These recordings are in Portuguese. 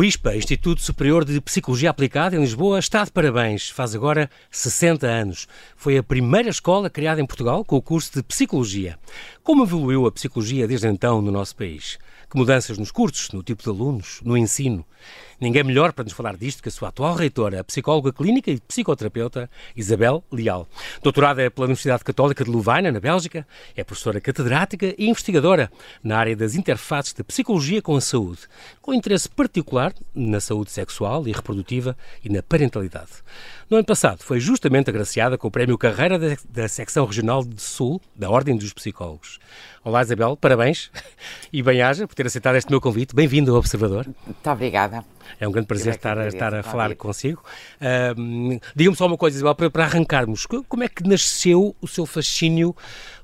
O ISPA, Instituto Superior de Psicologia Aplicada, em Lisboa, está de parabéns. Faz agora 60 anos. Foi a primeira escola criada em Portugal com o curso de Psicologia. Como evoluiu a psicologia desde então no nosso país? Que mudanças nos cursos, no tipo de alunos, no ensino? Ninguém melhor para nos falar disto que a sua atual reitora, a psicóloga clínica e psicoterapeuta Isabel Leal. Doutorada pela Universidade Católica de Louvain, na Bélgica, é professora catedrática e investigadora na área das interfaces da psicologia com a saúde, com interesse particular na saúde sexual e reprodutiva e na parentalidade. No ano passado, foi justamente agraciada com o Prémio Carreira da, da Secção Regional de Sul da Ordem dos Psicólogos. Olá, Isabel, parabéns e bem-aja por ter aceitado este meu convite. Bem-vindo ao Observador. Muito obrigada. É um grande prazer estar, a, estar a falar consigo. Uh, Diga-me só uma coisa, Isabel, para, para arrancarmos. Como é que nasceu o seu fascínio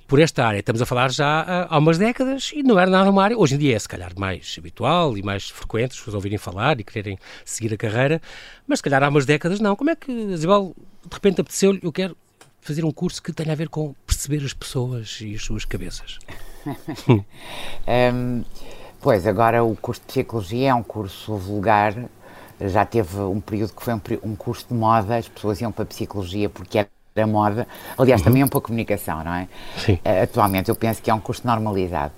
por esta área. Estamos a falar já há umas décadas e não era nada uma área. Hoje em dia é se calhar mais habitual e mais frequente as pessoas ouvirem falar e quererem seguir a carreira, mas se calhar há umas décadas não. Como é que, Isabel, de repente apeteceu-lhe, eu quero fazer um curso que tenha a ver com perceber as pessoas e as suas cabeças? um, pois, agora o curso de Psicologia é um curso vulgar, já teve um período que foi um, um curso de moda, as pessoas iam para a Psicologia porque era da moda, aliás, uhum. também é um pouco comunicação, não é? Sim. Uh, atualmente eu penso que é um curso normalizado.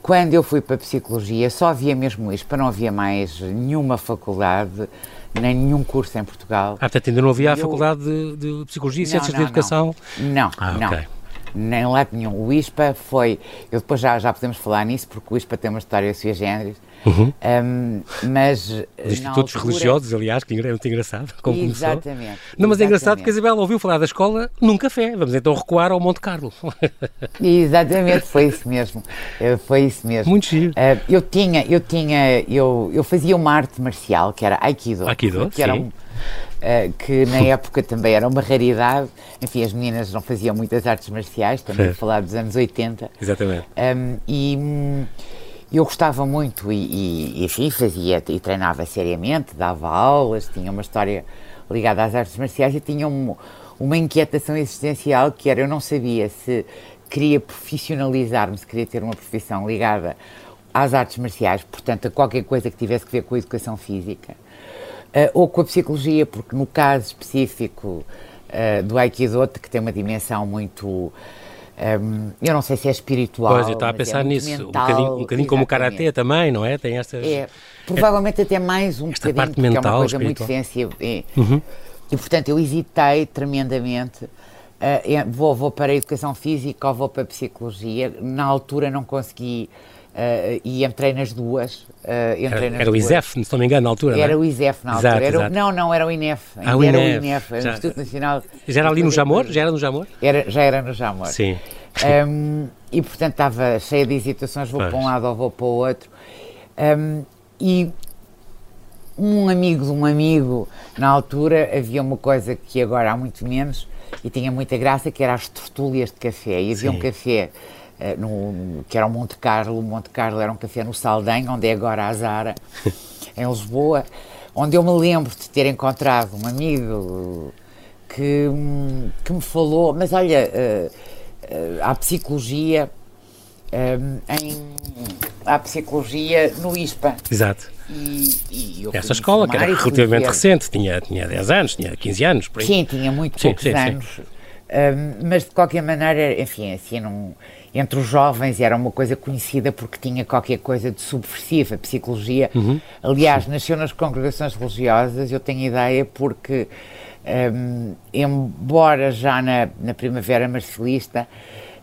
Quando eu fui para a Psicologia, só havia mesmo isto, para não havia mais nenhuma faculdade, nem nenhum curso em Portugal. Ah, portanto ainda não havia eu... a Faculdade de, de Psicologia e não, Ciências não, de Educação? Não, não. Ah, não. Nem lado nenhum. O ISPA foi. Eu depois já, já podemos falar nisso, porque o ISPA tem uma história sui generis. Uhum. Um, mas. Os institutos altura... religiosos, aliás, que é muito engraçado. Como exatamente. Começou. Não, mas exatamente. é engraçado porque a Isabel ouviu falar da escola num café. Vamos então recuar ao Monte Carlo. exatamente, foi isso mesmo. Eh, foi isso mesmo. Muito giro. Uh, eu tinha, eu tinha, eu, eu fazia uma arte marcial que era Aikido. Aikido, que sim. era um, Uh, que na época também era uma raridade. Enfim, as meninas não faziam muitas artes marciais, também a falar dos anos 80. Exatamente. Um, e hum, eu gostava muito e, e, enfim, fazia e treinava seriamente, dava aulas, tinha uma história ligada às artes marciais e tinha um, uma inquietação existencial que era, eu não sabia se queria profissionalizar-me, se queria ter uma profissão ligada às artes marciais, portanto, a qualquer coisa que tivesse que ver com a educação física ou com a psicologia, porque no caso específico uh, do Aikido, que tem uma dimensão muito. Ehm, eu não sei se é espiritual. Pois, eu estava a é pensar é nisso. Mental, um bocadinho, um bocadinho como o karatê também, não é? Tem estas. É, provavelmente até mais um esta bocadinho, parte mental, é uma coisa espiritual. muito sensível. E, uhum. e, portanto, eu hesitei tremendamente. Uh, vou, vou para a educação física ou vou para a psicologia. Na altura não consegui Uh, e entrei nas duas. Uh, entrei era, nas era o ISEF, se não me engano, na altura. Era não é? o ISEF na altura. Exato, era, exato. Não, não, era o INEF. Ah, o era INEF. o INEF, o Instituto Nacional. Já era ali no Jamor? Já era no Jamor? Era, já era no Jamor. Sim. Um, e portanto estava cheia de hesitações, vou pois. para um lado ou vou para o outro. Um, e um amigo de um amigo, na altura, havia uma coisa que agora há muito menos e tinha muita graça, que era as tertúlias de café. E havia Sim. um café no, que era o Monte Carlo. O Monte Carlo era um café no Saldanha, onde é agora a Zara, em Lisboa, onde eu me lembro de ter encontrado um amigo que, que me falou, mas olha, uh, uh, há psicologia um, em, há psicologia no ISPA. Exato. E, e Essa escola, que era relativamente recente, tinha, tinha 10 anos, tinha 15 anos, por aí. Sim, tinha muito sim, poucos sim, anos. Sim. Um, mas de qualquer maneira, enfim, assim, não, entre os jovens era uma coisa conhecida porque tinha qualquer coisa de subversiva, psicologia. Uhum. Aliás, nasceu nas congregações religiosas, eu tenho ideia porque, um, embora já na, na Primavera Marcelista,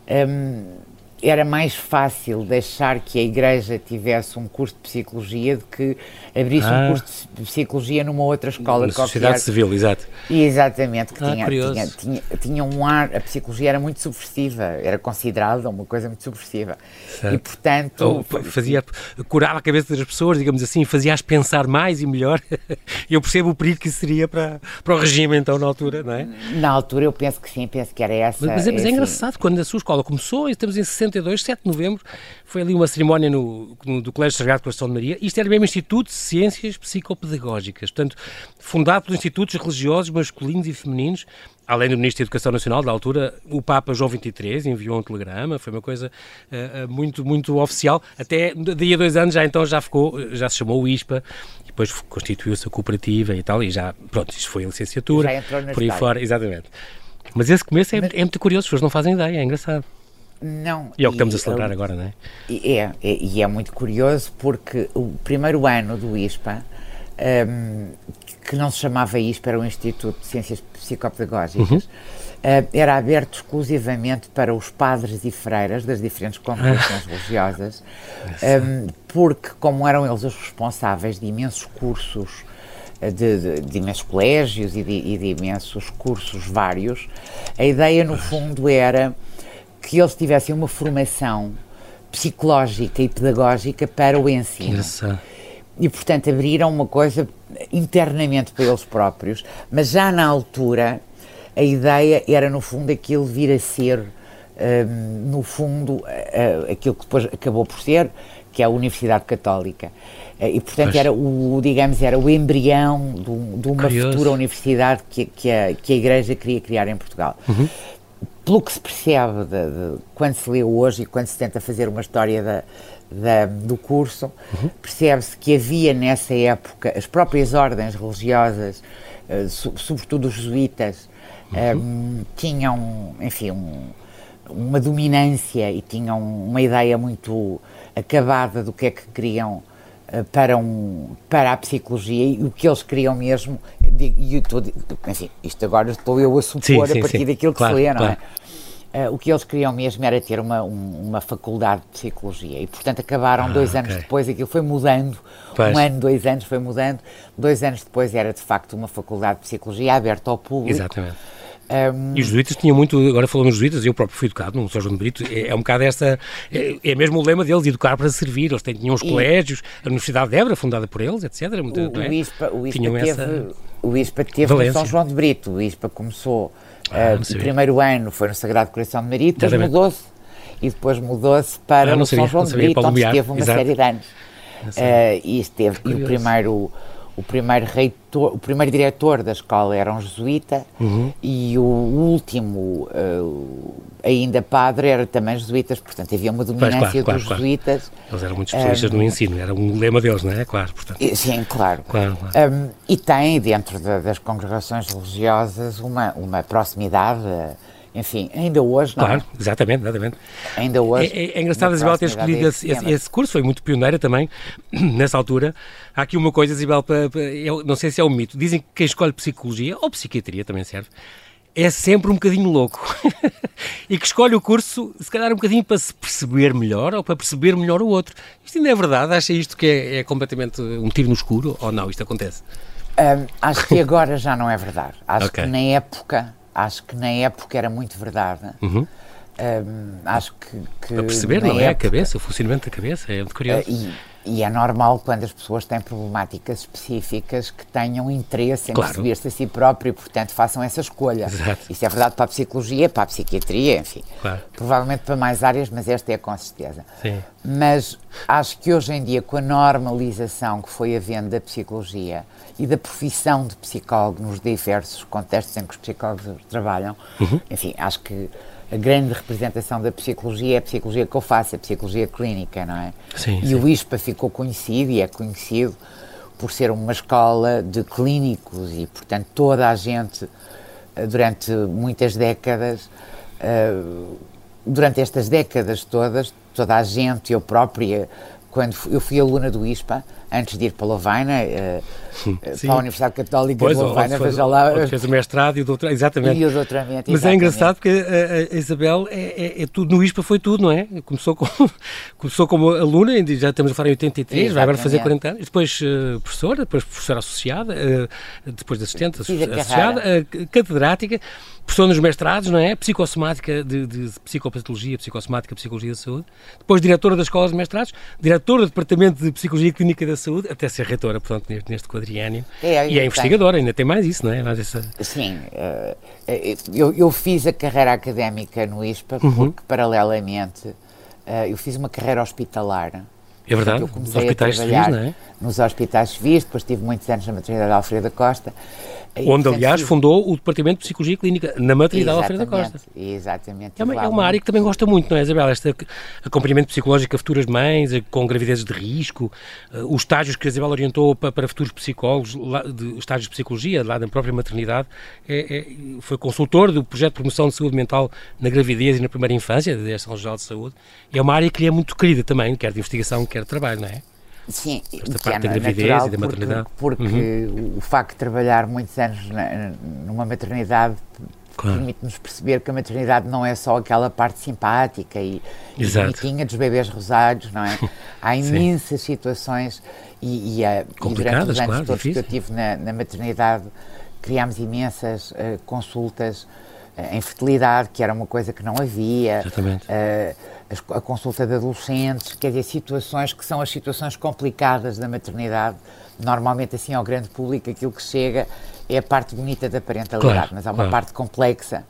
um, era mais fácil deixar que a Igreja tivesse um curso de Psicologia do que abrisse Ah. um curso de Psicologia numa outra escola Na qualquer. sociedade civil, exato. Exatamente, que Ah, tinha, tinha, tinha, tinha um ar, a psicologia era muito subversiva, era considerada uma coisa muito subversiva. Certo. E portanto. Ou fazia, curava a cabeça das pessoas, digamos assim, fazia-as pensar mais e melhor. eu percebo o perigo que isso seria para, para o regime, então, na altura, não é? Na altura eu penso que sim, penso que era essa. Mas, mas é, mas é engraçado, quando a sua escola começou, e estamos em 62, 7 de novembro, foi ali uma cerimónia no, no- do Colégio Sagrado Coração de Maria. Isto era mesmo Instituto de Ciências Psicopedagógicas, portanto, fundado pelos institutos religiosos masculinos e femininos além do Ministro da Educação Nacional, da altura, o Papa João XXIII enviou um telegrama, foi uma coisa uh, muito, muito oficial. Até daí a dois anos já então já ficou, já se chamou o ISPA, e depois constituiu-se a cooperativa e tal, e já, pronto, isto foi a licenciatura, por aí fora, exatamente. Mas esse começo é, Mas... é muito curioso, as pessoas não fazem ideia, é engraçado. Não. E é o que estamos a celebrar agora, não é? É, é, e é muito curioso porque o primeiro ano do ISPA, um, que não se chamava ISPA, era o Instituto de Ciências Psicopedagógicas, uhum. uh, era aberto exclusivamente para os padres e freiras das diferentes congregações religiosas, um, porque, como eram eles os responsáveis de imensos cursos de, de, de, imensos colégios e de, e de, imensos cursos vários, a ideia no fundo era que eles tivessem uma formação psicológica e pedagógica para o ensino. E, portanto, abriram uma coisa internamente para eles próprios, mas já na altura a ideia era, no fundo, aquilo vir a ser, um, no fundo, aquilo que depois acabou por ser, que é a Universidade Católica. Uh, e, portanto, era o, digamos, era o embrião de, de uma Curioso. futura universidade que, que, a, que a Igreja queria criar em Portugal. Uhum pelo que se percebe de, de, quando se lê hoje e quando se tenta fazer uma história da, da, do curso, uhum. percebe-se que havia nessa época as próprias ordens religiosas, uh, so, sobretudo os jesuítas, uhum. uh, tinham, enfim, um, uma dominância e tinham uma ideia muito acabada do que é que queriam uh, para, um, para a psicologia e o que eles queriam mesmo e estou, enfim, isto agora estou eu a supor sim, sim, a partir sim. daquilo que claro, se lê, não claro. é? Uh, o que eles queriam mesmo era ter uma, um, uma faculdade de psicologia e, portanto, acabaram ah, dois anos okay. depois, aquilo foi mudando, pois. um ano, dois anos foi mudando, dois anos depois era de facto uma faculdade de psicologia aberta ao público. Exatamente. Um... E os jesuítas tinham muito, agora falamos dos jesuítas, eu próprio fui educado no São João de Brito, é, é um bocado esta, é, é, mesmo o lema deles, educar para servir, eles tinham os e... colégios, a Universidade de Évora, fundada por eles, etc. O, é? o ISPA, o ISPA teve, essa... o ISPA teve no São João de Brito, o ISPA começou, ah, uh, o primeiro ano foi no Sagrado Coração de Maria, depois mudou-se, e depois mudou-se para ah, o São João de Brito, onde esteve uma Exato. série de anos. Uh, e, esteve, e o primeiro o primeiro reitor, o primeiro diretor da escola era um jesuíta uhum. e o último, uh, ainda padre, era também jesuítas, portanto havia uma dominância pois, claro, claro, dos claro. jesuítas. Eles eram muito especialistas um, no ensino, era um lema deles, não é? Claro, portanto. Sim, claro. Um, e tem dentro de, das congregações religiosas uma, uma proximidade enfim, ainda hoje não. Claro, exatamente, exatamente. Ainda hoje. É, é, é engraçado a Isabel ter escolhido esse, esse, curso, foi muito pioneira também, nessa altura. Há aqui uma coisa, Isabel, para, para, eu não sei se é um mito, dizem que quem escolhe psicologia, ou psiquiatria também serve, é sempre um bocadinho louco. e que escolhe o curso, se calhar, um bocadinho para se perceber melhor ou para perceber melhor o outro. Isto ainda é verdade? Acha isto que é, é completamente um tiro no escuro ou não? Isto acontece? Um, acho que agora já não é verdade. Acho okay. que na época Acho que na época era muito verdade. Uhum. Um, acho que, que Para perceber, não é? a cabeça, o funcionamento da cabeça, é muito curioso. Uh, e, e, é normal quando as pessoas têm problemáticas específicas que tenham interesse em claro. perceber-se a si próprio e, portanto, façam essa escolha. Exato. Isso é verdade para a psicologia, para a psiquiatria, enfim. Claro. Provavelmente para mais áreas, mas esta é com certeza. Sim. Mas acho que hoje em dia, com a normalização que foi havendo da psicologia, e da profissão de psicólogo nos diversos contextos em que os psicólogos trabalham. Uhum. Enfim, acho que a grande representação da psicologia é a psicologia que eu faço, a psicologia clínica, não é? Sim, e sim. o ISPA ficou conhecido e é conhecido por ser uma escola de clínicos e, portanto, toda a gente, eh, durante muitas décadas, uh, durante estas décadas todas, toda a gente, eu própria, quando eu fui aluna do ISPA, antes de ir para Lovaina, uh, para a Universidade Católica pois, de Lovaina, veja lá. fez o mestrado e o doutoramento, exatamente. E o doutoramento, Mas é engraçado porque a, a Isabel, é, é, é, tudo no ISPA foi tudo, não é? Começou, com, começou como aluna, já estamos a falar em 83, exatamente. vai agora fazer 40 anos, depois uh, professora, depois professora associada, uh, depois de assistente associada, catedrática, professora nos mestrados, não é? Psicossomática de, de psicopatologia, psicossomática, psicologia da saúde, depois diretora das escolas de mestrados, diretora do departamento de psicologia clínica da saúde, até ser reitora, portanto, neste, neste quadriênio. É, e é investigadora, ainda tem mais isso, não é? Mais essa... Sim, uh, eu, eu, fiz a carreira académica no ISPA uhum. porque, paralelamente, uh, eu fiz uma carreira hospitalar É verdade, eu comecei nos hospitais a trabalhar civis, não é? Nos hospitais civis, depois tive muitos anos na maternidade Alfredo da Costa Onde, aliás, fundou o Departamento de Psicologia Clínica na maternidade Alfredo da Costa. Exatamente. É uma, é uma área que também gosta muito, não é, Isabel? Este acompanhamento psicológico a futuras mães, com gravidezes de risco, uh, os estágios que a Isabel orientou para, para futuros psicólogos, lá, de, estágios de psicologia, lá na própria maternidade, é, é, foi consultor do projeto de promoção de saúde mental na gravidez e na primeira infância, da Direção-Geral de Saúde. É uma área que lhe é muito querida também, quer de investigação, quer de trabalho, não é? Sim, esta parte é da gravidez e da maternidade. Porque, porque uhum. o facto de trabalhar muitos anos na, numa maternidade claro. permite-nos perceber que a maternidade não é só aquela parte simpática e, e bonitinha dos bebês rosados, não é? Há imensas situações e, e, e, durante os anos claro, todos difícil. que eu tive na, na maternidade criámos imensas uh, consultas uh, em fertilidade, que era uma coisa que não havia. Exatamente. Uh, a consulta de adolescentes, quer dizer, situações que são as situações complicadas da maternidade. Normalmente, assim, ao grande público, aquilo que chega é a parte bonita da parentalidade, claro, mas há uma claro. parte complexa.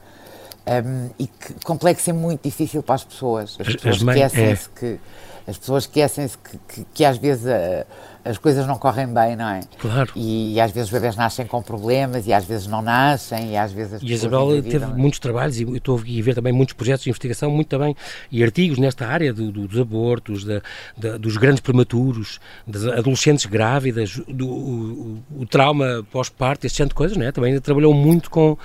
Um, e que complexa é muito difícil para as pessoas. As pessoas esquecem-se é. que as pessoas esquecem-se que, que, que, às vezes a, as coisas não correm bem, não é? Claro. E, e, às vezes os bebés nascem com problemas e às vezes não nascem e às vezes as E Isabel teve muitos trabalhos e eu estou a ver também muitos projetos de investigação, muito também, e artigos nesta área do, do, dos abortos, da, da, dos grandes prematuros, das adolescentes grávidas, do o, o trauma pós-parto, este tipo de coisas, não é? Também trabalhou muito com,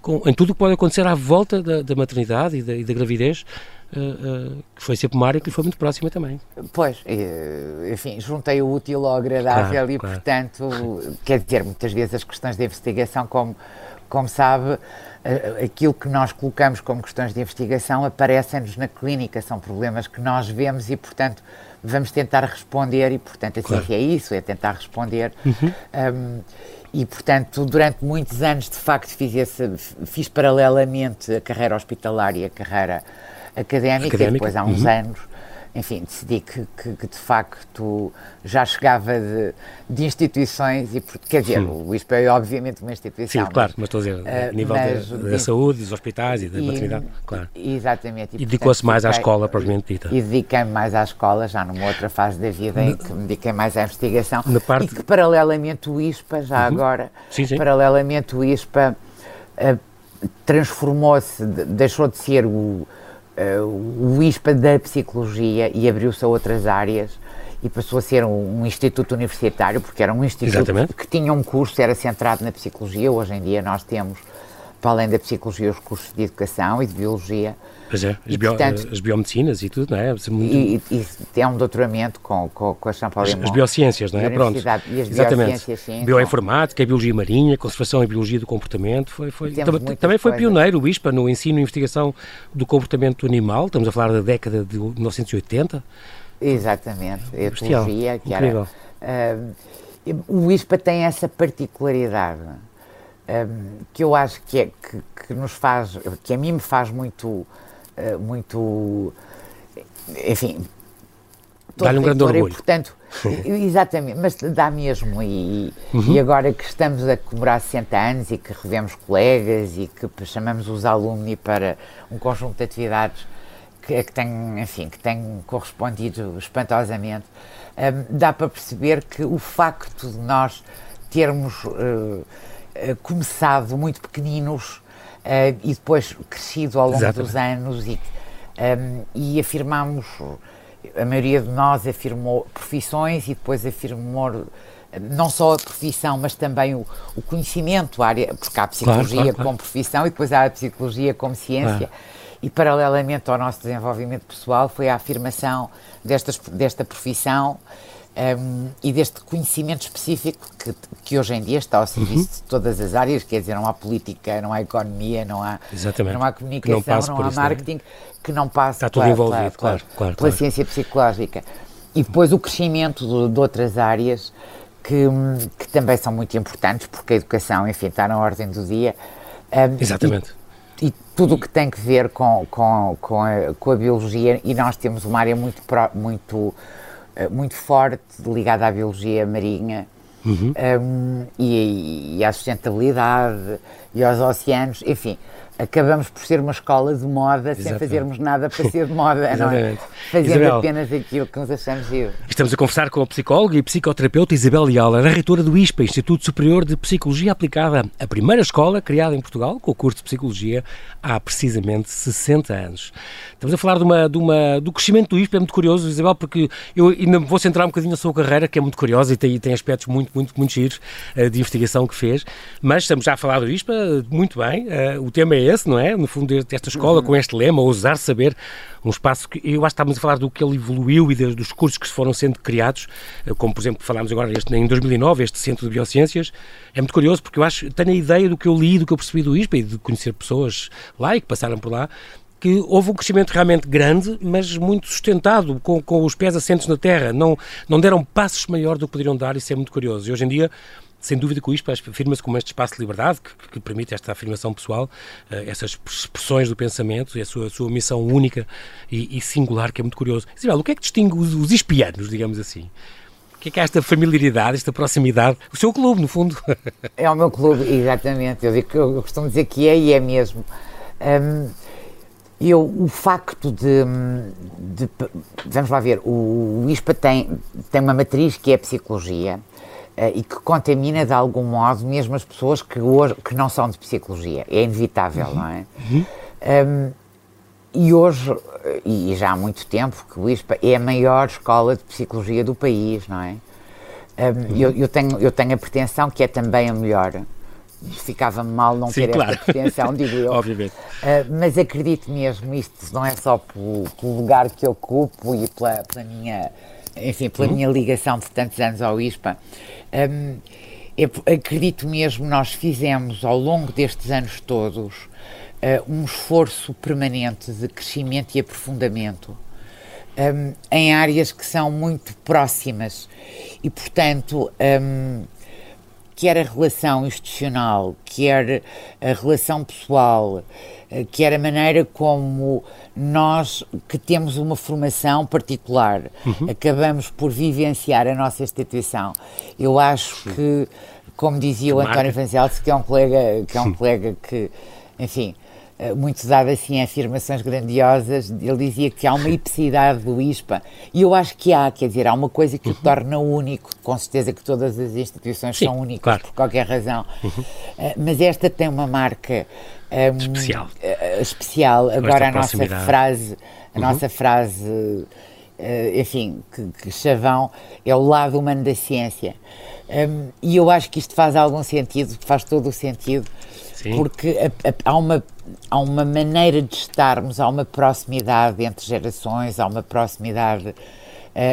com, em tudo o que pode acontecer à volta da, da maternidade e da, e da gravidez. Uh, uh, que foi sempre uma área que lhe foi muito próxima também. Pois, enfim, juntei o útil ao agradável claro, e, claro. portanto, quer dizer, muitas vezes as questões de investigação, como, como sabe, uh, aquilo que nós colocamos como questões de investigação aparecem-nos na clínica, são problemas que nós vemos e, portanto, vamos tentar responder e, portanto, a claro. ciência é isso, é tentar responder. Uhum. Um, e, portanto, durante muitos anos, de facto, fiz, esse, fiz paralelamente a carreira hospitalar e a carreira académica, académica. e depois há uns uhum. anos, enfim, decidi que, que, que, de facto já chegava de, de instituições e, quer dizer, Sim. o ISPA é obviamente uma instituição. Sim, claro, mas estou a dizer, a uh, nível mas, da, da saúde, dos hospitais e da e, maternidade, claro. Exatamente. E, dedicou-se mais à escola, propriamente dita. E dediquei-me mais à escola, já numa outra fase da vida em que me dediquei mais à investigação Na parte... e que paralelamente o ISPA, já uhum. agora, sim, sim. paralelamente o ISPA uh, transformou-se, deixou de ser o uh, o ISPA da psicologia e abriu-se a outras áreas e passou a ser um, um, instituto universitário, porque era um instituto Exatamente. que tinha um curso, era centrado na psicologia. Hoje em dia nós temos, para além da psicologia, os cursos de educação e de biologia. Pois é, as, bio, portanto, as biomedicinas e tudo, não é? Muito... E, e, tem um doutoramento com, com, com a São Paulo as, as biociências, não é? Pronto. E Exatamente. Sim, Bioinformática, Biologia Marinha, Conservação e Biologia do Comportamento. Foi, foi, também, foi pioneiro o ISPA no ensino e investigação do comportamento animal. Estamos a falar da década de 1980. Exatamente. A etologia, que era... Uh, o ISPA tem essa particularidade um, que eu acho que, é, que, que nos faz, que a mim me faz muito eh, muito. Enfim. Dá-lhe um grande orgulho. portanto, exatamente, mas dá mesmo. E, uhum. e agora que estamos a comemorar 60 anos e que revemos colegas e que chamamos os alumni para um conjunto de atividades que, que tem, enfim, que tem correspondido espantosamente, um, dá para perceber que o facto de nós termos uh, começado muito pequeninos uh, e depois crescido ao longo Exatamente. dos anos e, um, ehm, e afirmamos, a maioria de nós afirmou profissões e depois afirmou não só a profissão, mas também o, o conhecimento, a área, porque há a psicologia claro, claro, claro. como profissão e depois há a psicologia como ciência. E paralelamente ao nosso desenvolvimento pessoal foi a afirmação destas, desta profissão um, e deste conhecimento específico que, que hoje em dia está ao serviço uhum. de todas as áreas, quer dizer, não há política, não há economia, não há, não há comunicação, não, não há isso, marketing, não é? que não passe está tudo pela, envolvido, pela, claro, claro, pela ciência psicológica. E depois o crescimento de, de outras áreas que, que, também são muito importantes, porque a educação, enfim, está na ordem do dia. Um, Exatamente. E, e tudo o que tem que ver com, com, com, a, com a biologia, e nós temos uma área muito, muito muito forte ligada à biologia marinha uhum. um, e, e, à sustentabilidade e aos oceanos, enfim. Acabamos por ser uma escola de moda Exatamente. sem fazermos nada para ser de moda, não é? Fazendo Isabel, apenas aquilo que nos achamos giro. Estamos a conversar com a psicóloga e psicoterapeuta Isabel Leal, a reitora do ISPA, Instituto Superior de Psicologia Aplicada, a primeira escola criada em Portugal com o curso de Psicologia há precisamente 60 anos. Estamos a falar de uma, de uma, do crescimento do ISPA, é muito curioso, Isabel, porque eu ainda vou centrar um bocadinho na sua carreira, que é muito curiosa e tem, tem aspectos muito, muito, muito giros uh, de investigação que fez, mas estamos já a falar do ISPA, muito bem, uh, o tema é esse, não é? No fundo, desta escola, uhum. com este lema, ousar saber, um espaço que eu acho que estávamos a falar do que ele evoluiu e dos cursos que foram sendo criados, eh, como por exemplo falámos agora este, em 2009, este Centro de Biociências, é muito curioso porque eu acho, tenho a ideia do que eu li, do que eu percebi do ISPA e de conhecer pessoas lá e que passaram por lá, que houve um crescimento realmente grande, mas muito sustentado, com, com os pés assentos na terra. Não, não deram passos maior do que poderiam dar, isso é muito curioso. E hoje em dia sem dúvida que o ISPA afirma-se como este espaço de liberdade que, que permite esta afirmação pessoal, uh, essas expressões do pensamento e a sua, a sua missão única e, e, singular, que é muito curioso. Isabel, o que é que distingue os, os digamos assim? O que é que é esta familiaridade, esta proximidade? O seu clube, no fundo. É o meu clube, exatamente. Eu, digo, eu costumo dizer que é e é mesmo. Um, eu, o facto de, de, Vamos lá ver, o, o ISPA tem, tem uma matriz que é a psicologia e que contamina de algum modo mesmo as pessoas que, hoje, que não são de psicologia. É inevitável, uhum. não é? Uhum. Um, e hoje, e já há muito tempo, que o ISPA é a maior escola de psicologia do país, não é? Um, uhum. eu, eu, tenho, eu tenho a pretensão que é também a melhor. Ficava-me mal não Sim, ter claro. esta pretensão, digo eu. Obviamente. Uh, mas acredito mesmo, isto não é só pelo, pelo lugar que ocupo e pela, pela minha, enfim, pela uhum. minha ligação de tantos anos ao ISPA. Um, eu acredito mesmo, nós fizemos ao longo destes anos todos uh, um esforço permanente de crescimento e aprofundamento um, em áreas que são muito próximas e, portanto, um, quer a relação institucional, quer a relação pessoal, eh, quer a maneira como nós, que temos uma formação particular, uhum. acabamos por vivenciar a nossa instituição. Eu acho que, como dizia o António Vanzelso, que é um colega que, é um colega que enfim, muito dado assim a afirmações grandiosas, ele dizia que há uma ipicidade do ISPA, e eu acho que há, quer dizer, há uma coisa que o uhum. torna único, com certeza que todas as instituições Sim, são únicas claro. por qualquer razão, uhum. uh, mas esta tem uma marca um, especial. Uh, especial. Agora a nossa frase, a uhum. nossa frase, enfim, que, que, chavão, é o lado humano da ciência. Um, e eu acho que isto faz algum sentido, faz todo o sentido, Sim. porque a, a, há, uma, há uma maneira de estarmos, há uma proximidade entre gerações, há uma proximidade uh,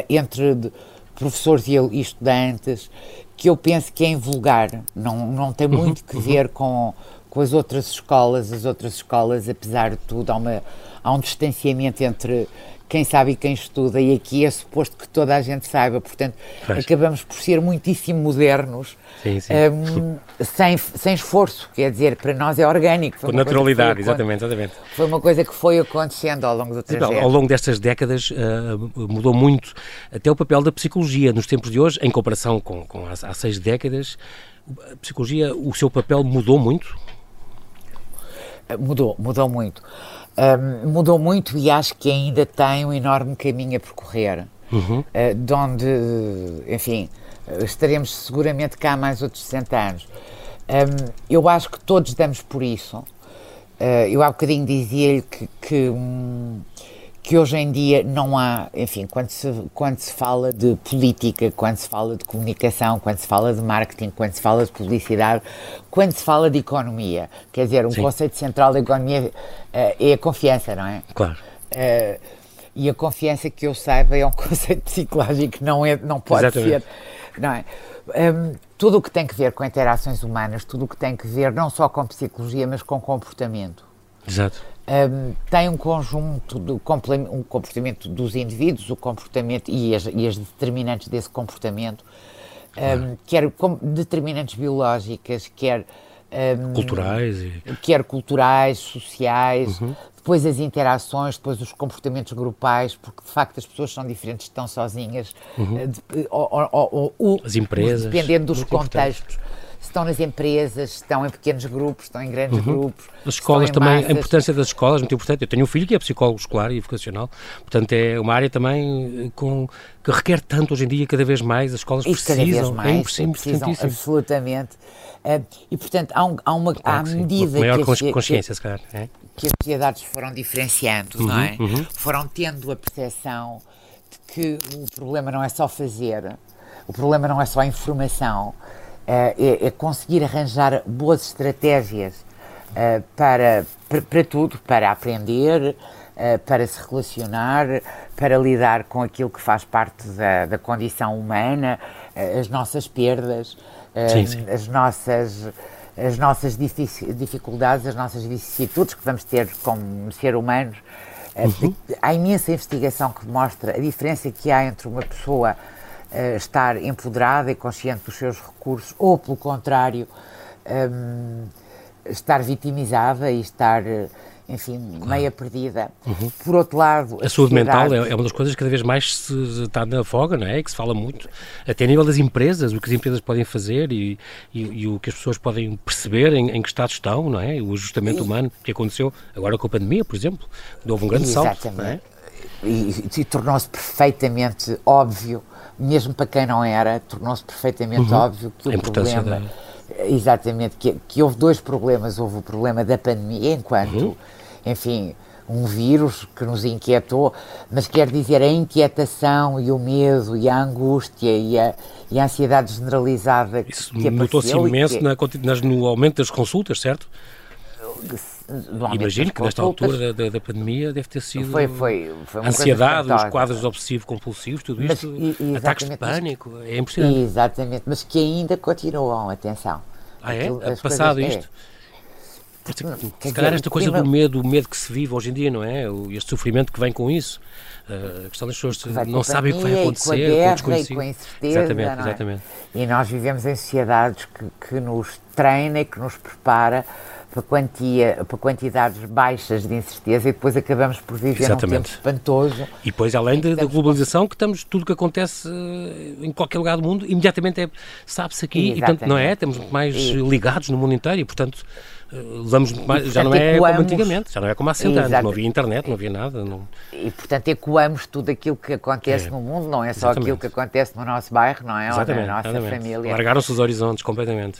entre professores e, e, estudantes que eu penso que é invulgar, não, não tem uhum, muito uhum. que ver com, com as outras escolas. As outras escolas, apesar de tudo, há, uma, há um distanciamento entre quem sabe e quem estuda, e aqui é suposto que toda a gente saiba, portanto, Faz. acabamos por ser muitíssimo modernos, sim, sim. Um, sem, sem esforço, quer dizer, para nós é orgânico. Com naturalidade, exatamente, exatamente. Foi uma coisa que foi acontecendo ao longo do trajeto. Ao longo destas décadas uh, mudou muito até o papel da psicologia nos tempos de hoje, em comparação com, com há, há seis décadas, a psicologia, o seu papel mudou muito? Mudou, mudou muito. Um, mudou muito e acho que ainda tem um enorme caminho a percorrer. Uhum. Uh, de onde, enfim, estaremos seguramente cá mais outros 60 anos. Um, eu acho que todos damos por isso. Uh, eu há bocadinho dizia-lhe que, que um, que hoje em dia não há, enfim, quando se, quando se fala de política, quando se fala de comunicação, quando se fala de marketing, quando se fala de publicidade, quando se fala de economia, quer dizer, um Sim. conceito central da economia uh, é a confiança, não é? Claro. Uh, e a confiança que eu saiba é um conceito psicológico, não, é, não pode Exatamente. ser, não é? Um, tudo o que tem que ver com interações humanas, tudo o que tem que ver não só com psicologia, mas com comportamento. Exato um, tem um conjunto de um comportamento dos indivíduos, o comportamento e as, e as determinantes desse comportamento, um, quer determinantes biológicas, quer um, culturais, e... quer culturais, sociais, uhum. depois as interações, depois os comportamentos grupais, porque de facto as pessoas são diferentes, estão sozinhas, uhum. Eh, de, ou, ou, ou, as empresas, dependendo dos contextos. Estão nas empresas, estão em pequenos grupos, estão em grandes uhum. grupos. As escolas também, massas. a importância das escolas é muito importante. Eu tenho um filho que é psicólogo escolar e vocacional, portanto é uma área também com, que requer tanto hoje em dia, cada vez mais, as escolas e precisam. Cada vez mais, é precisam, absolutamente. Uh, e portanto há, um, há uma claro à medida maior que, consciência, que, se calhar, é? que as sociedades foram diferenciando, uhum, não é? Uhum. Foram tendo a percepção de que o problema não é só fazer, o problema não é só a informação, é, é, é conseguir arranjar boas estratégias uh, para, para, para, tudo, para aprender, uh, para se relacionar, para lidar com aquilo que faz parte da, da condição humana, as nossas perdas, sim, sim. as nossas as nossas dificuldades, as nossas vicissitudes que vamos ter como ser humanos. Uhum. Há imensa investigação que mostra a diferença que há entre uma pessoa uh, estar empoderada e consciente dos seus recursos, ou, pelo contrário, um, estar vitimizada e estar, eh, enfim, claro. meia perdida. Uhum. Por outro lado... A, a saúde mental é, é, uma das coisas que cada vez mais se, está na foga, não é? Que se fala muito, até a nível das empresas, o que as empresas podem fazer e, e, e o que as pessoas podem perceber em, em, que estado estão, não é? O ajustamento e, humano que aconteceu agora com a pandemia, por exemplo, houve um grande exatamente. salto, não é? E, e tornou-se perfeitamente óbvio mesmo para quem não era, tornou-se perfeitamente uhum. óbvio que o problema. Da... Exatamente, que, que houve dois problemas. Houve o problema da pandemia, enquanto, uhum. enfim, um vírus que nos inquietou, mas quer dizer, a inquietação e o medo e a angústia e a, e a ansiedade generalizada Isso que notou-se imenso que... na, no aumento das consultas, certo? Imagino que nesta altura da, da, pandemia deve ter sido foi, foi, foi ansiedade, os quadros obsessivo-compulsivos, tudo mas, isto, e, ataques de pânico, é impressionante. Exatamente, mas que ainda continuam, atenção. Ah é? Aquilo, Passado coisas, isto? É. Se calhar esta coisa do medo, o medo que se vive hoje em dia, não é? Este sofrimento que vem com isso. Uh, a questão das pessoas não sabem o que vai acontecer, com a guerra, com, e com a incerteza. Exatamente, é? exatamente. E nós vivemos em sociedades que, que nos treina e que nos prepara para, quantia, para quantidades baixas de incerteza e depois acabamos por viver Exatamente. num tempo espantoso. E depois, além da, globalização, que estamos, tudo que acontece eh, em qualquer lugar do mundo, imediatamente é, sabe-se aqui, Exatamente. e portanto, não é? Estamos mais e... ligados no mundo inteiro e, portanto, levamos eh, mais, já não é ecoamos, como antigamente, já não é como há 100 anos, não havia internet, não havia nada. Não... E, portanto, ecoamos tudo aquilo que acontece é. no mundo, não é só Exatamente. aquilo que acontece no nosso bairro, não é? Exatamente. Ou na nossa Exatamente. família. Largaram-se os horizontes completamente.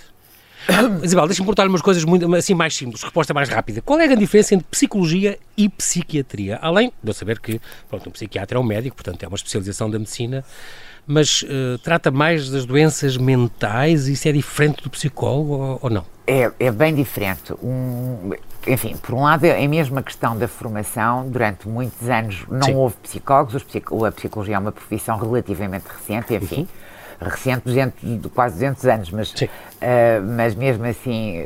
Isabel, deixa-me perguntar umas coisas muito, assim mais simples, resposta mais rápida. Qual é a grande diferença entre psicologia e psiquiatria? Além de eu saber que pronto, um psiquiatra é um médico, portanto é uma especialização da medicina, mas uh, trata mais das doenças mentais e isso é diferente do psicólogo ou, ou não? É, é bem diferente. Um, enfim, por um lado é a questão da formação. Durante muitos anos não Sim. houve psicólogos, a psicologia é uma profissão relativamente recente, enfim. Uhum recente, 200, quase 200 anos, mas, uh, mas mesmo assim,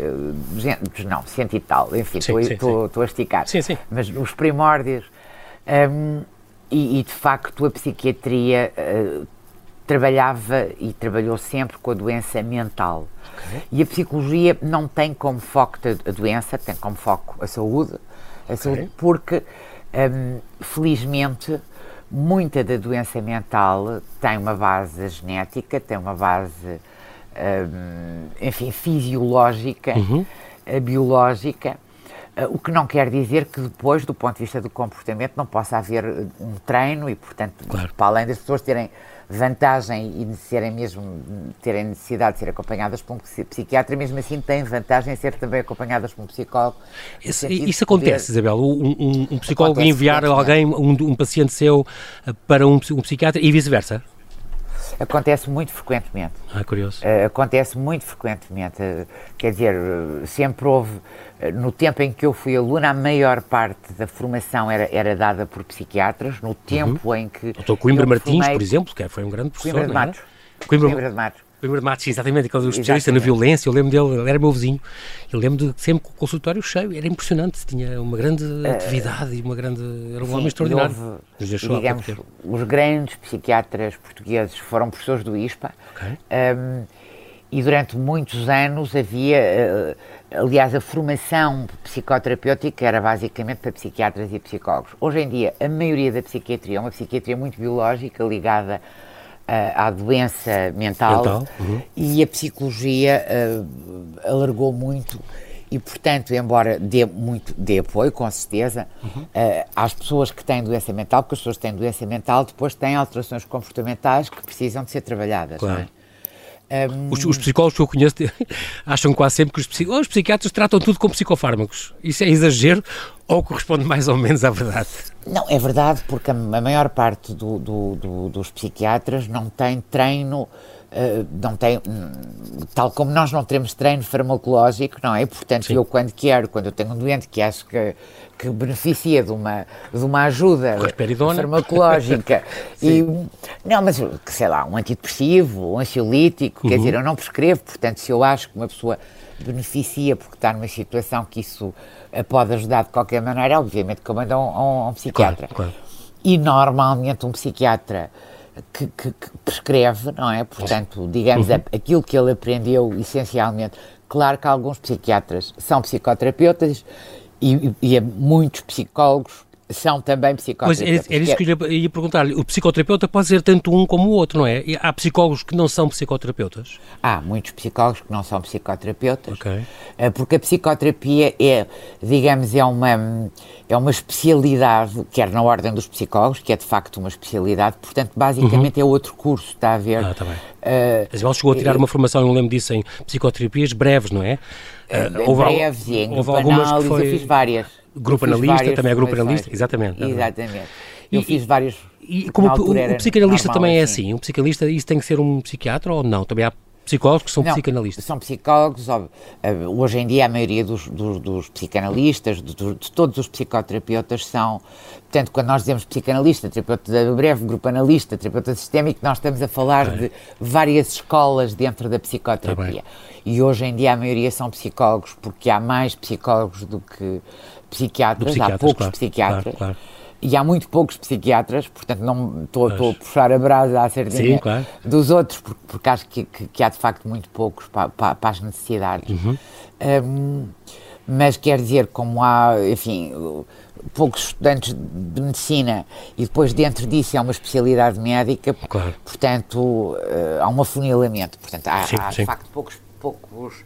200, não, cento e tal, enfim, estou a esticar. Sim, sim. Mas os primórdios, um, ehm, e, e, de facto a psiquiatria uh, trabalhava e trabalhou sempre com a doença mental. Okay. E a psicologia não tem como foco a doença, tem como foco a saúde, a okay. saúde porque, um, ehm, felizmente, muita da doença mental tem uma base genética, tem uma base, hum, enfim, fisiológica, uhum. Eh, biológica, eh, o que não quer dizer que depois, do ponto de vista do comportamento, não possa haver um treino e, portanto, claro. para além das pessoas terem vantagem e de serem mesmo terem necessidade de ser acompanhadas por um psiquiatra, mesmo assim têm vantagem em ser também acompanhadas por um psicólogo. Isso, isso acontece, poder... Isabel, um, um, um psicólogo acontece, enviar alguém, um, um, paciente seu eh, para um, um psiquiatra e vice-versa? Acontece muito frequentemente. Ah, curioso. Uh, acontece muito frequentemente. Uh, quer dizer, uh, sempre houve, no tempo em que eu fui aluna, a maior parte da formação era, era dada por psiquiatras. No tempo uhum. em que. Doutor Coimbra Martins, formei... por exemplo, que foi um grande professor. Coimbra de Matos. Coimbra... Coimbra de Matos. De Matos, exatamente, aquele especialista na violência, eu lembro dele, ele era meu vizinho, eu lembro de sempre com o consultório cheio, era impressionante, tinha uma grande uh, atividade e uma grande, era um sim, homem extraordinário. Houve, digamos, os grandes psiquiatras portugueses foram professores do ISPA, okay. um, e durante muitos anos havia, uh, aliás, a formação psicoterapêutica era basicamente para psiquiatras e psicólogos. Hoje em dia, a maioria da psiquiatria é uma psiquiatria muito biológica, ligada à, à doença mental, mental. Uhum. e a psicologia uh, alargou muito e, portanto, embora dê muito dê apoio, com certeza, uhum. uh, às pessoas que têm doença mental, porque as pessoas que têm doença mental depois têm alterações comportamentais que precisam de ser trabalhadas. Claro. Um... Os, os, psicólogos que eu conheço acham quase sempre que os, psico... os psiquiatras tratam tudo com psicofármacos. Isso é exagero ou corresponde mais ou menos à verdade? Não, é verdade, porque a maior parte do, do, do, dos psiquiatras não tem treino Uh, não tem, tal como nós não teremos treino farmacológico, não é? Portanto, Sim. eu quando quero, quando eu tenho um doente que acho que, que beneficia de uma, de uma ajuda farmacológica, e, não, mas que sei lá, um antidepressivo, um ansiolítico, uhum. quer dizer, eu não prescrevo, portanto, se eu acho que uma pessoa beneficia porque está numa situação que isso a pode ajudar de qualquer maneira, obviamente que eu mando a um, a um psiquiatra. Claro, claro. E normalmente um psiquiatra que, que, que, prescreve, não é? Portanto, digamos, uhum. aquilo que ele aprendeu essencialmente. Claro que alguns psiquiatras são psicoterapeutas e, e, e muitos psicólogos são também psicoterapeutas. Pois, era, isso que eu ia, ia perguntar-lhe. O psicoterapeuta pode ser tanto um como o outro, não é? E há psicólogos que não são psicoterapeutas? Há muitos psicólogos que não são psicoterapeutas, okay. Eh, porque a psicoterapia é, digamos, é uma, é uma especialidade, quer na ordem dos psicólogos, que é de facto uma especialidade, portanto, basicamente uhum. é outro curso, está a ver? Ah, está bem. Uh, Isabel chegou a tirar uma formação, eu não lembro disso, em psicoterapias breves, não é? Uh, houve, breves e em houve algumas análise, foi... eu fiz várias. Grupo analista, também é grupo analista, exatamente. Exatamente. Eu e, fiz vários. E como o, o, psicanalista também é assim, um psicanalista, isso tem que ser um psiquiatra ou não? Também há psicólogos que são não, psicanalistas? São psicólogos, eh, hoje em dia a maioria dos, dos, dos psicanalistas, de, de, todos os psicoterapeutas são, portanto, quando nós dizemos psicanalista, terapeuta breve, grupo analista, terapeuta sistémico, nós estamos a falar é. de várias escolas dentro da psicoterapia. Tá e hoje em dia a maioria são psicólogos, porque há mais psicólogos do que psiquiatras, há poucos claro, psiquiatras. Claro, claro. E há muito poucos psiquiatras, portanto não estou, a puxar a brasa à sardinha claro. dos outros, porque, porque acho que, que, que, há de facto muito poucos para, para, para as necessidades. Uhum. Um, mas quer dizer, como há, enfim, poucos estudantes de medicina e depois dentro disso é uma especialidade médica, claro. portanto uh, há um afunilamento, portanto há, sim, há sim. de facto poucos, poucos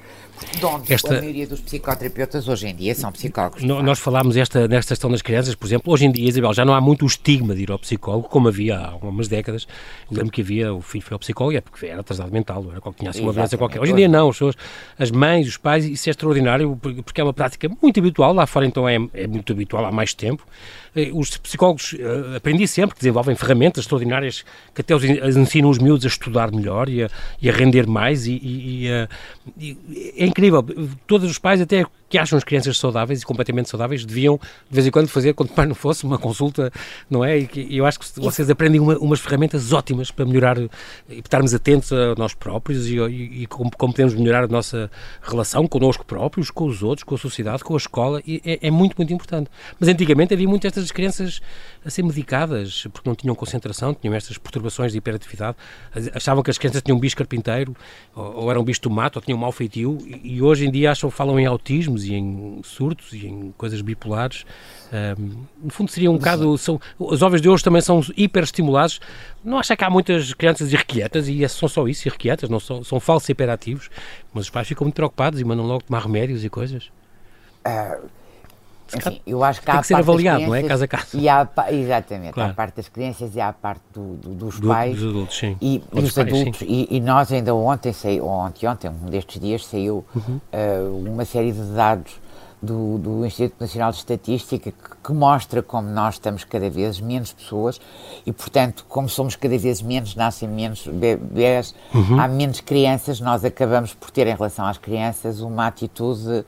de onde esta... a maioria dos psicoterapeutas hoje em dia são psicólogos. No, nós falámos esta, nesta questão das crianças, por exemplo, hoje em dia, Isabel, já não há muito o estigma de ir ao psicólogo, como havia há umas décadas. Eu lembro que havia, o filho foi ao psicólogo, é porque era atrasado mental, era qualquer, tinha assim uma doença qualquer. Hoje em dia não, as, pessoas, as mães, os pais, isso é extraordinário, porque é uma prática muito habitual, lá fora então é, é muito habitual há mais tempo. Eh, os psicólogos, uh, aprendi sempre que desenvolvem ferramentas extraordinárias que até os ensinam os miúdos a estudar melhor e a, e a render mais e, e, e, uh, e, é incrível. Todos os pais até que acham as crianças saudáveis e completamente saudáveis deviam de vez em quando fazer, quanto mais não fosse, uma consulta, não é? E eu acho que vocês aprendem uma, umas ferramentas ótimas para melhorar e estarmos atentos a nós próprios e, e, e como, como, podemos melhorar a nossa relação connosco próprios, com os outros, com a sociedade, com a escola, e é, é muito, muito importante. Mas antigamente havia muitas estas crianças a ser medicadas porque não tinham concentração, tinham estas perturbações de hiperatividade, achavam que as crianças tinham um bicho carpinteiro ou, ou eram um bicho tomate ou tinham um mau feitio e, e hoje em dia acham, falam em autismo e em surtos e em coisas bipolares. Um, no fundo seria um bocado, são, os jovens de hoje também são hiperestimulados. Não acha que há muitas crianças irrequietas e são só isso, irrequietas, não são, são falsos hiperativos, mas os pais ficam muito preocupados e mandam logo tomar remédios e coisas. Uh, enfim, eu acho que tem há que ser avaliado, não é? Caso a caso. E há, exatamente, claro. há a parte das crianças e há a parte do, do, dos do, pais. Dos adultos, sim. E, e os pais, adultos. E, e, nós ainda ontem, saiu, ontem, ontem, um destes dias, saiu uhum. uh, uma série de dados do, do, Instituto Nacional de Estatística que, que, mostra como nós estamos cada vez menos pessoas e, portanto, como somos cada vez menos, nascem menos bebés, uhum. há menos crianças, nós acabamos por ter, em relação às crianças, uma atitude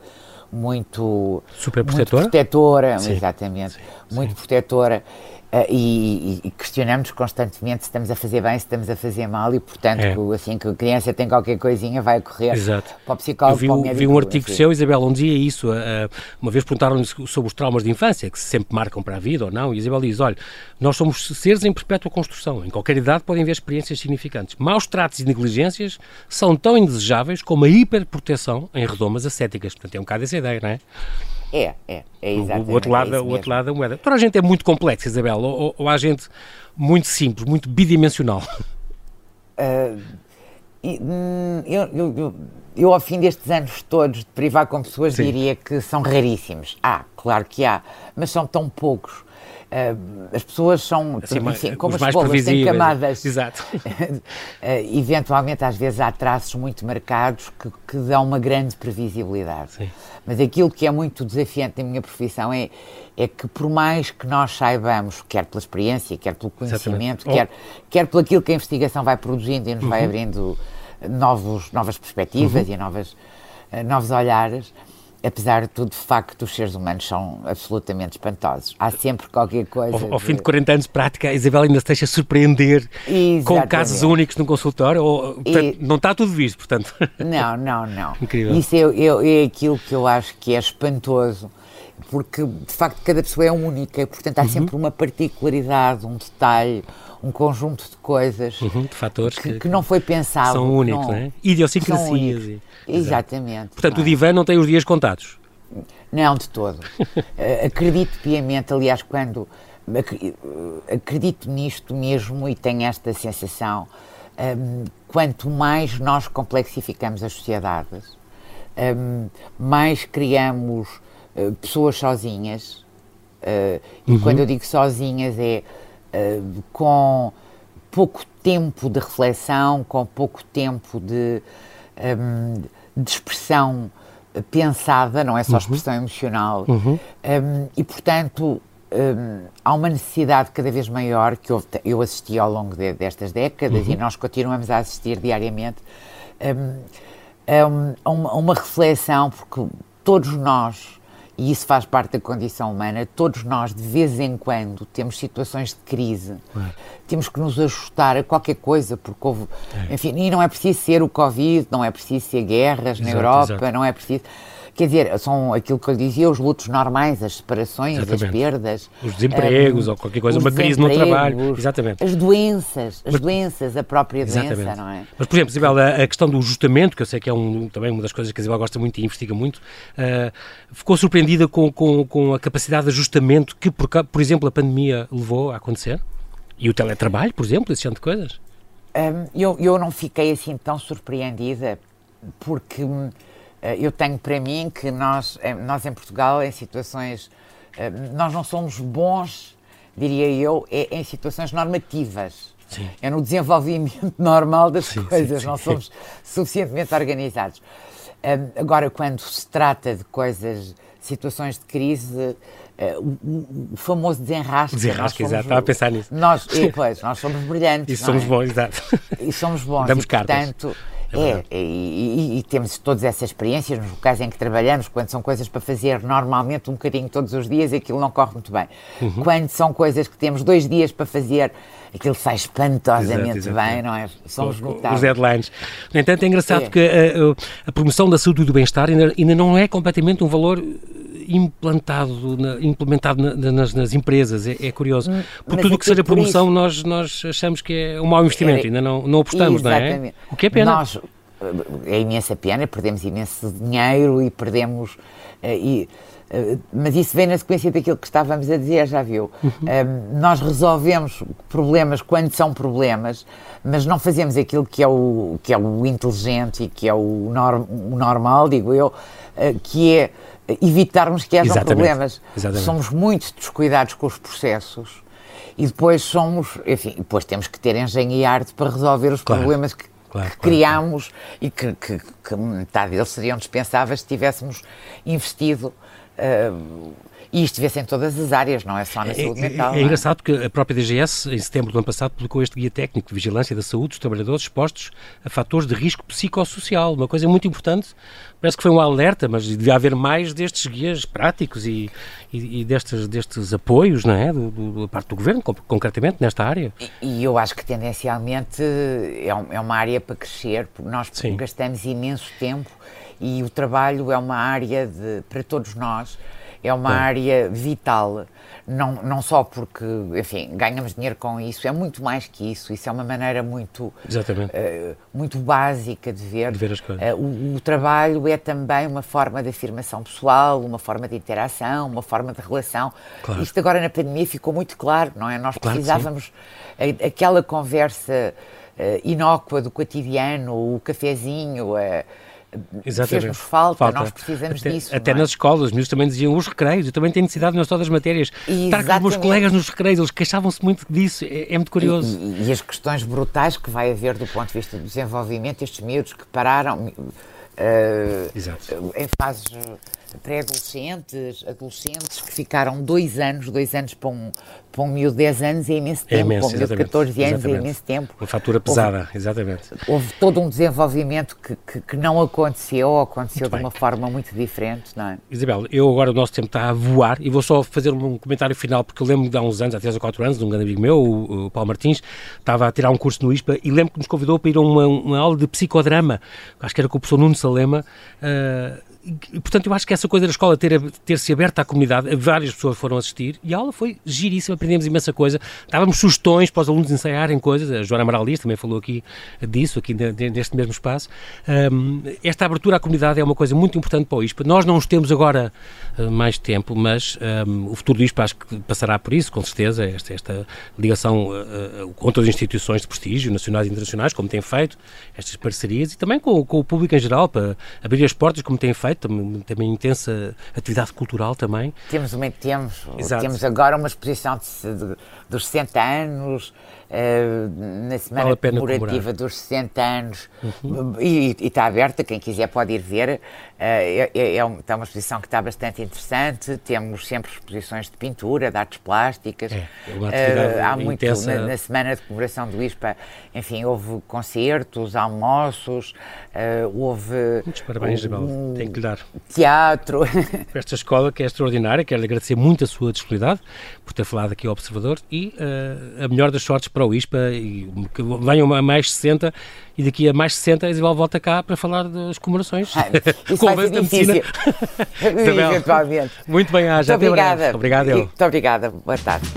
muito, Super protetora, muito protetora sim, exatamente, sim, muito sim. protetora Uh, e, e, questionamos constantemente se estamos a fazer bem, se estamos a fazer mal e, portanto, é. assim que a criança tem qualquer coisinha, vai correr Exato. para o psicólogo, vi, para o médico. Vi um artigo assim. seu, Isabel, um dia isso, uh, uma vez perguntaram-lhe sobre os traumas de infância, que se sempre marcam para a vida ou não, e Isabel diz, olha, nós somos seres em perpétua construção, em qualquer idade podem haver experiências significantes. Maus tratos e negligências são tão indesejáveis como a hiperproteção em redomas ascéticas. Portanto, é um bocado essa ideia, não é? É, é, é exatamente. O outro lado, é o outro lado da moeda. Toda a gente é muito complexa, Isabel, ou, ou há gente muito simples, muito bidimensional? Uh, eu, eu, eu, eu, ao fim destes anos todos de privar com pessoas, Sim. diria que são raríssimos. Há, claro que há, mas são tão poucos. Uh, as pessoas são, assim, enfim, como as bolas têm camadas. Exato. uh, eventualmente, às vezes, há traços muito marcados que, que dão uma grande previsibilidade. Sim. Mas aquilo que é muito desafiante na minha profissão é, é que, por mais que nós saibamos, quer pela experiência, quer pelo conhecimento, quer, quer pelo aquilo que a investigação vai produzindo e nos uhum. vai abrindo novos, novas perspectivas uhum. e novas, uh, novos olhares, apesar de tudo, de facto, os seres humanos são absolutamente espantosos. Há sempre qualquer coisa. Ao, ao de... fim de 40 anos de prática, a Isabel ainda se deixa surpreender Exatamente. com casos únicos no consultório? Ou, portanto, e... Não está tudo visto, portanto. Não, não, não. Incrível. Isso é, é, é aquilo que eu acho que é espantoso porque de facto cada pessoa é única, portanto há uhum. sempre uma particularidade, um detalhe, um conjunto de coisas uhum, de fatores que, que, que, não foi pensado. São únicos, não, não é? Idiosincrasias. E, Exatamente. Portanto, o divã não tem os dias contados. Não, de todo. uh, acredito piamente, aliás, quando acredito nisto mesmo e tenho esta sensação, um, ehm, quanto mais nós complexificamos as sociedades, um, ehm, mais criamos uh, pessoas sozinhas, uh, e uhum. quando eu digo sozinhas é uh, com pouco tempo de reflexão, com pouco tempo de, um, de expressão pensada, não é só uhum. expressão uhum. emocional, uhum. Um, e portanto um, há uma necessidade cada vez maior que eu, eu assisti ao longo de, destas décadas uhum. e nós continuamos a assistir diariamente a, uma, a uma reflexão, porque todos nós e isso faz parte da condição humana. Todos nós, de vez em quando, temos situações de crise. É. Temos que nos ajustar a qualquer coisa, porque houve. É. Enfim, e não é preciso ser o Covid, não é preciso ser guerras exato, na Europa, exato. não é preciso. Quer dizer, são aquilo que eu dizia, os lutos normais, as separações, Exatamente. as perdas. Os desempregos um, ou qualquer coisa, uma crise no trabalho. Exatamente. As doenças, as Mas, doenças, a própria doença, exatamente. não é? Mas, por exemplo, Isabel, a, a, questão do ajustamento, que eu sei que é um, também uma das coisas que a Isabel gosta muito e investiga muito, uh, ficou surpreendida com, com, com a capacidade de ajustamento que, por, por exemplo, a pandemia levou a acontecer? E o teletrabalho, por exemplo, esse tipo de coisas? Um, eu, eu não fiquei assim tão surpreendida, porque hum, eu tenho para mim que nós, eh, nós em Portugal, em situações. Eh, nós não somos bons, diria eu, em situações normativas. Sim. É no desenvolvimento normal das sim, coisas, sim, não somos suficientemente organizados. Agora, quando se trata de coisas, situações de crise, o, famoso desenrasque. Desenrasque, exato, estava a pensar nisso. Nós, e, pois, nós somos brilhantes. E somos é? bons, exato. E somos bons. Damos e, cartas. Portanto, é, é e, e, e, temos todas essas experiências nos locais em que trabalhamos, quando são coisas para fazer normalmente um bocadinho todos os dias, aquilo não corre muito bem. Uhum. Quando são coisas que temos dois dias para fazer, aquilo sai espantosamente exato, exato. bem, não é? Somos notáveis. Os deadlines. No entanto, é engraçado é. que a, a, promoção da saúde e do bem-estar ainda, ainda não é completamente um valor implantado, na, implementado na, nas, nas, empresas. É, é curioso. Hum, por Mas tudo o que seja promoção, nós, nós achamos que é um mau investimento, é, ainda não, não apostamos, Exatamente. não é? O que é pena. Nós, é imensa pena, perdemos imenso dinheiro e perdemos. Uh, e, uh, mas isso vem na sequência daquilo que estávamos a dizer, já viu? Uhum. Uh, nós resolvemos problemas quando são problemas, mas não fazemos aquilo que é o, que é o inteligente e que é o, norm, o normal, digo eu, que é evitarmos que hajam Exatamente. problemas. Exatamente. Somos muito descuidados com os processos e depois somos, enfim, depois temos que ter engenho e arte para resolver os claro. problemas que, claro, que claro, criámos e que, que, que, metade deles seriam dispensáveis se tivéssemos investido uh, e isto vê-se em todas as áreas, não é só na é, saúde é, mental. É, é engraçado porque a própria DGS, em setembro do ano passado, publicou este Guia Técnico de Vigilância da Saúde dos Trabalhadores expostos a fatores de risco psicossocial, uma coisa muito importante. Parece que foi um alerta, mas devia haver mais destes guias práticos e, e, e destes, destes apoios, não é? Do, do, da parte do Governo, concretamente, nesta área. E, e eu acho que tendencialmente é, um, é, uma área para crescer, porque nós Sim. gastamos imenso tempo e o trabalho é uma área de, para todos nós é uma área vital, não, não só porque, enfim, ganhamos dinheiro com isso, é muito mais que isso, isso é uma maneira muito, uh, muito básica de ver. De ver as coisas. Uh, o, o, trabalho é também uma forma de afirmação pessoal, uma forma de interação, uma forma de relação. Claro. Isto agora na pandemia ficou muito claro, não é? Nós claro precisávamos, aquela conversa inócua do cotidiano, o cafezinho, Fez-nos falta, falta, nós precisamos até, disso. Até é? nas escolas, os meus também diziam os recreios, eu também tenho necessidade nas todas as matérias. Estar com os meus colegas nos recreios, eles queixavam-se muito disso, é, é muito curioso. E, e, e, as questões brutais que vai haver do ponto de vista do desenvolvimento, estes miúdos que pararam uh, em fases pré-adolescentes, adolescentes que ficaram dois anos, dois anos para um, para um miúdo de 10 anos é imenso é tempo, é imenso, para um miúdo de 14 anos exatamente. é imenso tempo. Uma fatura pesada, houve, exatamente. Houve todo um desenvolvimento que, que, que não aconteceu, ou aconteceu muito de bem. uma forma muito diferente, não é? Isabel, eu agora o nosso tempo está a voar e vou só fazer um comentário final, porque eu lembro de há uns anos, há 3 ou 4 anos, de um grande amigo meu, o, o Paulo Martins, estava a tirar um curso no ISPA e lembro que nos convidou para ir a uma, uma aula de psicodrama, acho que era com o professor Nuno Salema, uh, e, portanto, eu acho que essa coisa da escola ter, ter se aberto à comunidade, várias pessoas foram assistir e a aula foi giríssima, aprendemos imensa coisa. Dávamos sugestões para os alunos ensaiarem coisas, a Joana Amaral Dias também falou aqui disso, aqui neste mesmo espaço. Um, esta abertura à comunidade é uma coisa muito importante para o ISPA. Nós não os temos agora uh, mais tempo, mas um, o futuro do ISPA acho que passará por isso, com certeza, esta, esta ligação uh, com outras instituições de prestígio, nacionais e internacionais, como tem feito, estas parcerias, e também com, com o público em geral, para abrir as portas, como tem feito também, também intensa atividade cultural também. Temos, temos, temos agora uma exposição de, de, dos 60 anos, na semana vale comemorativa dos 60 anos, uhum. e, e, está aberta, quem quiser pode ir ver. Uh, é, é, é uma, uma exposição que está bastante interessante, temos sempre exposições de pintura, de artes plásticas. É, é uh, há muito, na, na, semana de comemoração do ISPA, enfim, houve concertos, almoços, houve... Muitos parabéns, Isabel, um, tenho que lhe dar. Teatro. Esta escola que é extraordinária, quero lhe agradecer muito a sua disponibilidade por ter falado aqui ao Observador e a melhor das sortes para o ISPA e que venham a mais 60 e daqui a mais 60 a Isabel volta cá para falar das comemorações. Ah, isso vai ser difícil. Isabel, Muito bem, Aja. Muito obrigada. Obrigado. Muito obrigada. Boa tarde.